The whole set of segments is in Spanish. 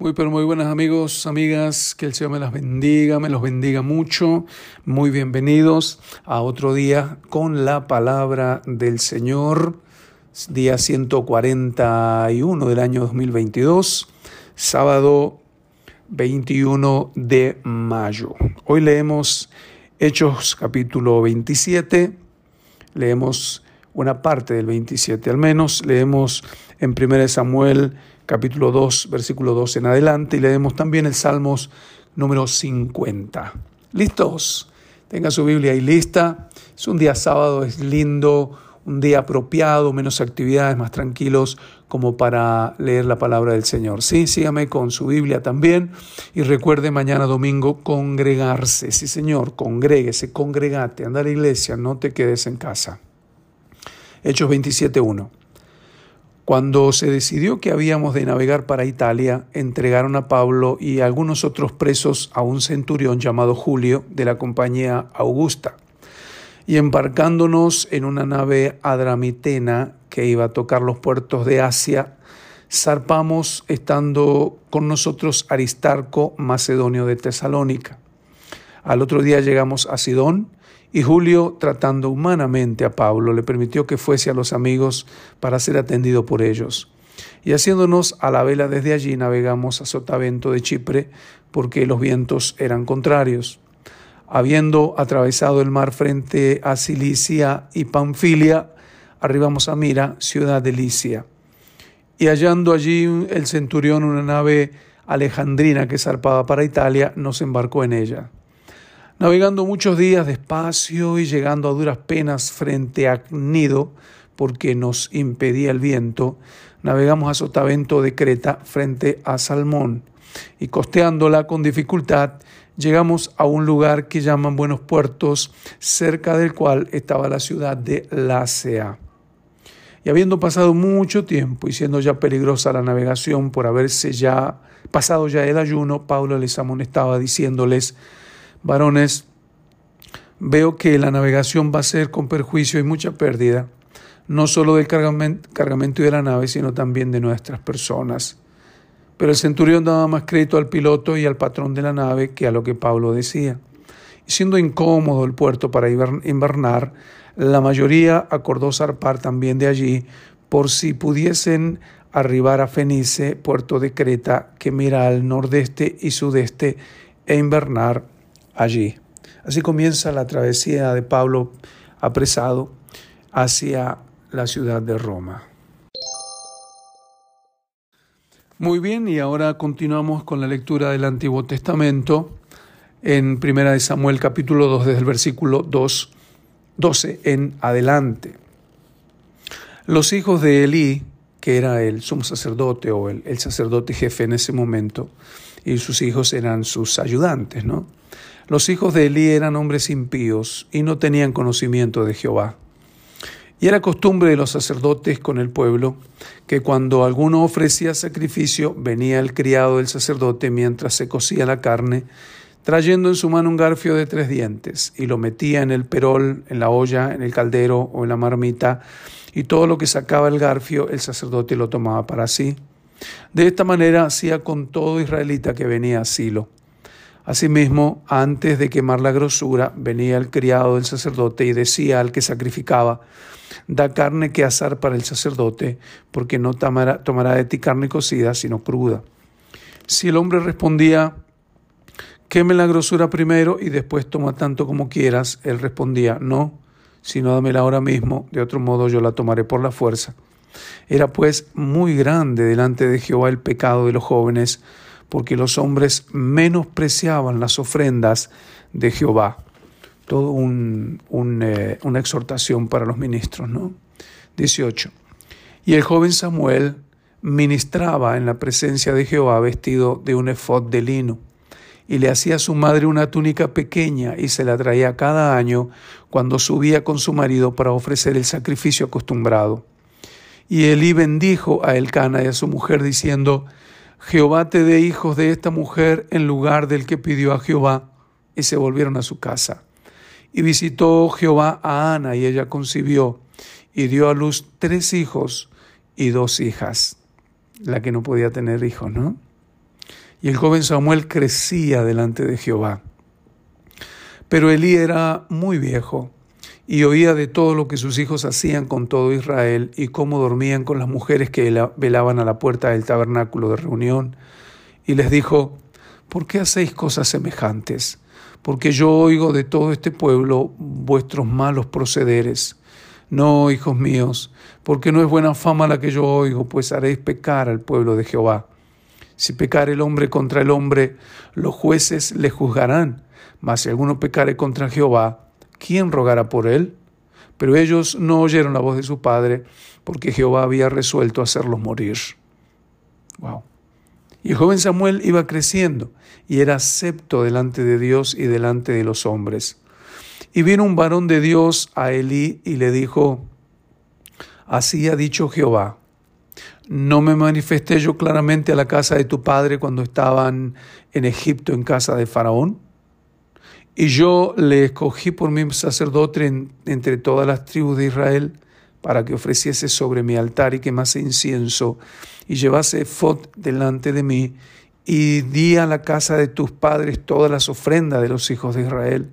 Muy pero muy buenas amigos, amigas, que el Señor me las bendiga, me los bendiga mucho. Muy bienvenidos a otro día con la palabra del Señor, día 141 del año 2022, sábado 21 de mayo. Hoy leemos Hechos capítulo 27, leemos una parte del 27 al menos, leemos en 1 Samuel capítulo 2, versículo 2 en adelante, y leemos también el Salmos número 50. ¿Listos? Tenga su Biblia ahí lista. Es un día sábado, es lindo, un día apropiado, menos actividades, más tranquilos, como para leer la palabra del Señor. Sí, sígame con su Biblia también y recuerde mañana domingo congregarse. Sí, Señor, congréguese, congregate, anda a la iglesia, no te quedes en casa. Hechos 27.1. Cuando se decidió que habíamos de navegar para Italia, entregaron a Pablo y algunos otros presos a un centurión llamado Julio de la compañía Augusta. Y embarcándonos en una nave adramitena que iba a tocar los puertos de Asia, zarpamos estando con nosotros Aristarco, macedonio de Tesalónica. Al otro día llegamos a Sidón y Julio, tratando humanamente a Pablo, le permitió que fuese a los amigos para ser atendido por ellos. Y haciéndonos a la vela desde allí, navegamos a Sotavento de Chipre, porque los vientos eran contrarios. Habiendo atravesado el mar frente a Cilicia y Panfilia, arribamos a Mira, ciudad de Licia. Y hallando allí el centurión una nave alejandrina que zarpaba para Italia, nos embarcó en ella. Navegando muchos días despacio y llegando a duras penas frente a Nido, porque nos impedía el viento, navegamos a Sotavento de Creta frente a Salmón, y costeándola con dificultad, llegamos a un lugar que llaman Buenos Puertos, cerca del cual estaba la ciudad de Lacea. Y habiendo pasado mucho tiempo y siendo ya peligrosa la navegación por haberse ya pasado ya el ayuno, Pablo les amonestaba diciéndoles, varones, veo que la navegación va a ser con perjuicio y mucha pérdida, no solo del cargamento de la nave, sino también de nuestras personas. Pero el centurión daba más crédito al piloto y al patrón de la nave que a lo que Pablo decía. Y siendo incómodo el puerto para invernar, la mayoría acordó zarpar también de allí por si pudiesen arribar a Fenice, puerto de Creta, que mira al nordeste y sudeste, e invernar allí. Así comienza la travesía de Pablo apresado hacia la ciudad de Roma. Muy bien, y ahora continuamos con la lectura del Antiguo Testamento en Primera de Samuel capítulo 2 desde el versículo 2, 12 en adelante. Los hijos de Elí, que era el sumo sacerdote o el, el sacerdote jefe en ese momento, y sus hijos eran sus ayudantes, ¿no? Los hijos de Elí eran hombres impíos y no tenían conocimiento de Jehová. Y era costumbre de los sacerdotes con el pueblo que cuando alguno ofrecía sacrificio venía el criado del sacerdote mientras se cocía la carne, trayendo en su mano un garfio de tres dientes, y lo metía en el perol, en la olla, en el caldero o en la marmita, y todo lo que sacaba el garfio el sacerdote lo tomaba para sí. De esta manera hacía con todo israelita que venía a Silo. Asimismo, antes de quemar la grosura, venía el criado del sacerdote y decía al que sacrificaba, da carne que asar para el sacerdote, porque no tomará, tomará de ti carne cocida, sino cruda. Si el hombre respondía, queme la grosura primero y después toma tanto como quieras, él respondía, no, sino dámela ahora mismo, de otro modo yo la tomaré por la fuerza. Era pues muy grande delante de Jehová el pecado de los jóvenes, porque los hombres menospreciaban las ofrendas de Jehová. Todo eh, una exhortación para los ministros, ¿no? 18. Y el joven Samuel ministraba en la presencia de Jehová vestido de un efod de lino, y le hacía a su madre una túnica pequeña y se la traía cada año cuando subía con su marido para ofrecer el sacrificio acostumbrado. Y Elí bendijo a Elcana y a su mujer diciendo, Jehová te dé hijos de esta mujer en lugar del que pidió a Jehová. Y se volvieron a su casa. Y visitó Jehová a Ana y ella concibió y dio a luz tres hijos y dos hijas. La que no podía tener hijos, ¿no? Y el joven Samuel crecía delante de Jehová. Pero Elí era muy viejo y oía de todo lo que sus hijos hacían con todo Israel y cómo dormían con las mujeres que velaban a la puerta del tabernáculo de reunión. Y les dijo, ¿por qué hacéis cosas semejantes? Porque yo oigo de todo este pueblo vuestros malos procederes. No, hijos míos, porque no es buena fama la que yo oigo, pues haréis pecar al pueblo de Jehová. Si pecar el hombre contra el hombre, los jueces le juzgarán, mas si alguno pecare contra Jehová, ¿quién rogará por él? Pero ellos no oyeron la voz de su padre, porque Jehová había resuelto hacerlos morir. Wow. Y el joven Samuel iba creciendo y era acepto delante de Dios y delante de los hombres. Y vino un varón de Dios a Elí y le dijo, Así ha dicho Jehová, ¿no me manifesté yo claramente a la casa de tu padre cuando estaban en Egipto en casa de Faraón? Y yo le escogí por mi sacerdote entre todas las tribus de Israel para que ofreciese sobre mi altar y quemase incienso y llevase fot delante de mí y di a la casa de tus padres todas las ofrendas de los hijos de Israel.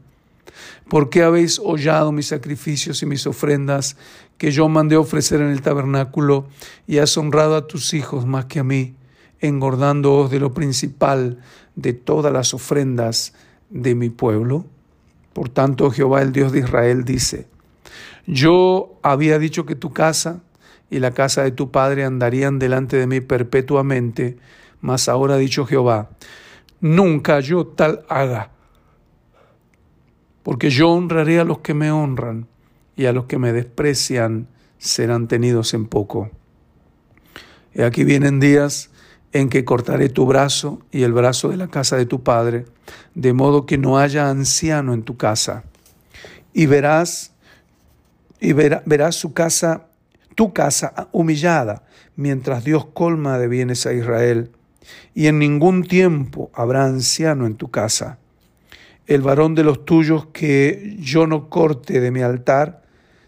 ¿Por qué habéis hollado mis sacrificios y mis ofrendas que yo mandé ofrecer en el tabernáculo y has honrado a tus hijos más que a mí, engordándoos de lo principal de todas las ofrendas de mi pueblo? Por tanto, Jehová el Dios de Israel dice, yo había dicho que tu casa y la casa de tu padre andarían delante de mí perpetuamente, mas ahora ha dicho Jehová, nunca yo tal haga, porque yo honraré a los que me honran y a los que me desprecian serán tenidos en poco. Y aquí vienen días en que cortaré tu brazo y el brazo de la casa de tu padre, de modo que no haya anciano en tu casa. Y verás y verás su casa, tu casa humillada, mientras Dios colma de bienes a Israel. Y en ningún tiempo habrá anciano en tu casa. El varón de los tuyos que yo no corte de mi altar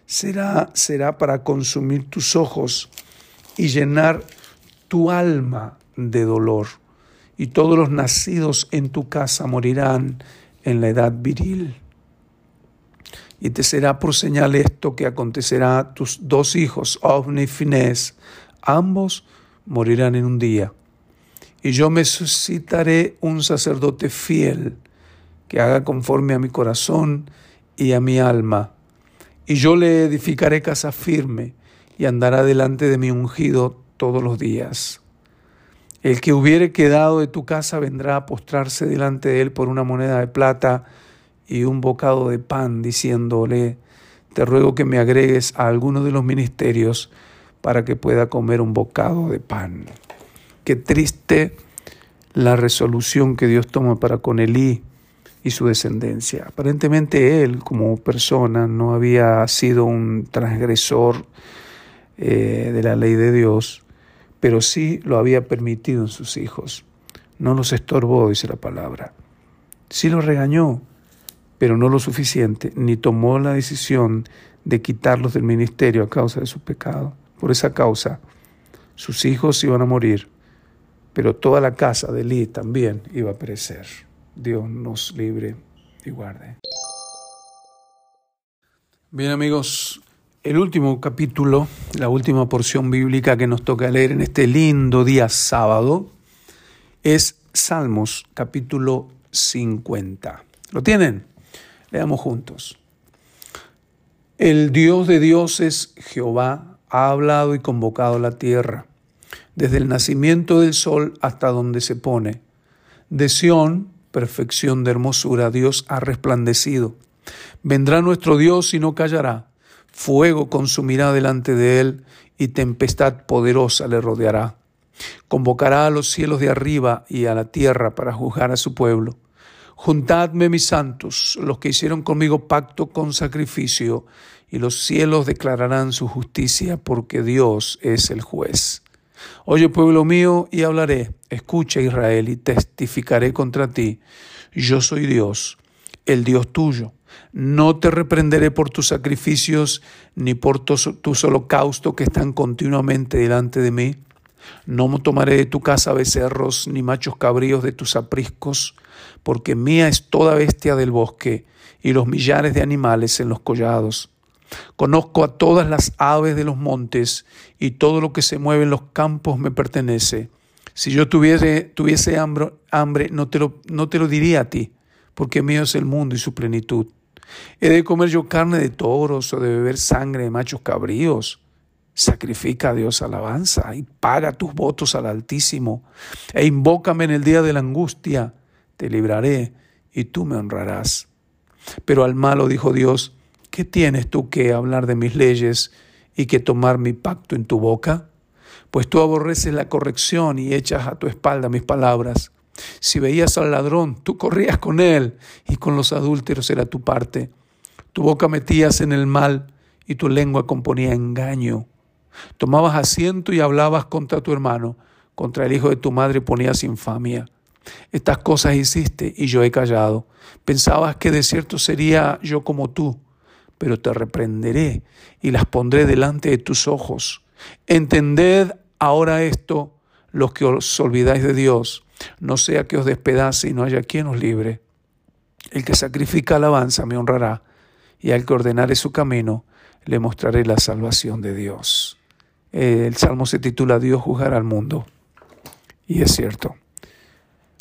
será, será para consumir tus ojos y llenar tu alma de dolor. Y todos los nacidos en tu casa morirán en la edad viril y te será por señal esto que acontecerá tus dos hijos, Ovni y Finés, ambos morirán en un día. Y yo me suscitaré un sacerdote fiel que haga conforme a mi corazón y a mi alma. Y yo le edificaré casa firme y andará delante de mi ungido todos los días. El que hubiere quedado de tu casa vendrá a postrarse delante de él por una moneda de plata y un bocado de pan, diciéndole, te ruego que me agregues a alguno de los ministerios para que pueda comer un bocado de pan. Qué triste la resolución que Dios toma para con Elí y su descendencia. Aparentemente él como persona no había sido un transgresor eh, de la ley de Dios, pero sí lo había permitido en sus hijos. No los estorbó, dice la palabra. Sí los regañó, pero no lo suficiente, ni tomó la decisión de quitarlos del ministerio a causa de su pecado. Por esa causa, sus hijos iban a morir, pero toda la casa de Eli también iba a perecer. Dios nos libre y guarde. Bien amigos, el último capítulo, la última porción bíblica que nos toca leer en este lindo día sábado, es Salmos capítulo 50. ¿Lo tienen? Leamos juntos. El Dios de dioses, Jehová, ha hablado y convocado la tierra, desde el nacimiento del sol hasta donde se pone. De Sión, perfección de hermosura, Dios ha resplandecido. Vendrá nuestro Dios y no callará. Fuego consumirá delante de él y tempestad poderosa le rodeará. Convocará a los cielos de arriba y a la tierra para juzgar a su pueblo Juntadme mis santos, los que hicieron conmigo pacto con sacrificio, y los cielos declararán su justicia, porque Dios es el juez. Oye, pueblo mío, y hablaré, escucha Israel, y testificaré contra ti. Yo soy Dios, el Dios tuyo. No te reprenderé por tus sacrificios, ni por tus holocaustos que están continuamente delante de mí No tomaré de tu casa becerros ni machos cabríos de tus apriscos, porque mía es toda bestia del bosque y los millares de animales en los collados. Conozco a todas las aves de los montes y todo lo que se mueve en los campos me pertenece. Si yo tuviese, hambre, no te lo diría a ti, porque mío es el mundo y su plenitud. ¿He de comer yo carne de toros o de beber sangre de machos cabríos? Sacrifica a Dios alabanza y paga tus votos al Altísimo, e invócame en el día de la angustia, te libraré y tú me honrarás. Pero al malo dijo Dios, ¿qué tienes tú que hablar de mis leyes y que tomar mi pacto en tu boca? Pues tú aborreces la corrección y echas a tu espalda mis palabras. Si veías al ladrón, tú corrías con él y con los adúlteros era tu parte. Tu boca metías en el mal y tu lengua componía engaño. Tomabas asiento y hablabas contra tu hermano, contra el hijo de tu madre ponías infamia. Estas cosas hiciste y yo he callado. Pensabas que de cierto sería yo como tú, pero te reprenderé y las pondré delante de tus ojos. Entended ahora esto, los que os olvidáis de Dios, no sea que os despedace y no haya quien os libre. El que sacrifica alabanza me honrará, y al que ordenare su camino, le mostraré la salvación de Dios. El salmo se titula Dios juzgará al mundo. Y es cierto,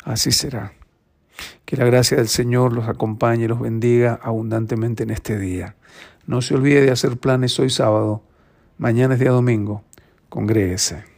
así será. Que la gracia del Señor los acompañe y los bendiga abundantemente en este día. No se olvide de hacer planes hoy sábado. Mañana es día domingo. Congréguese.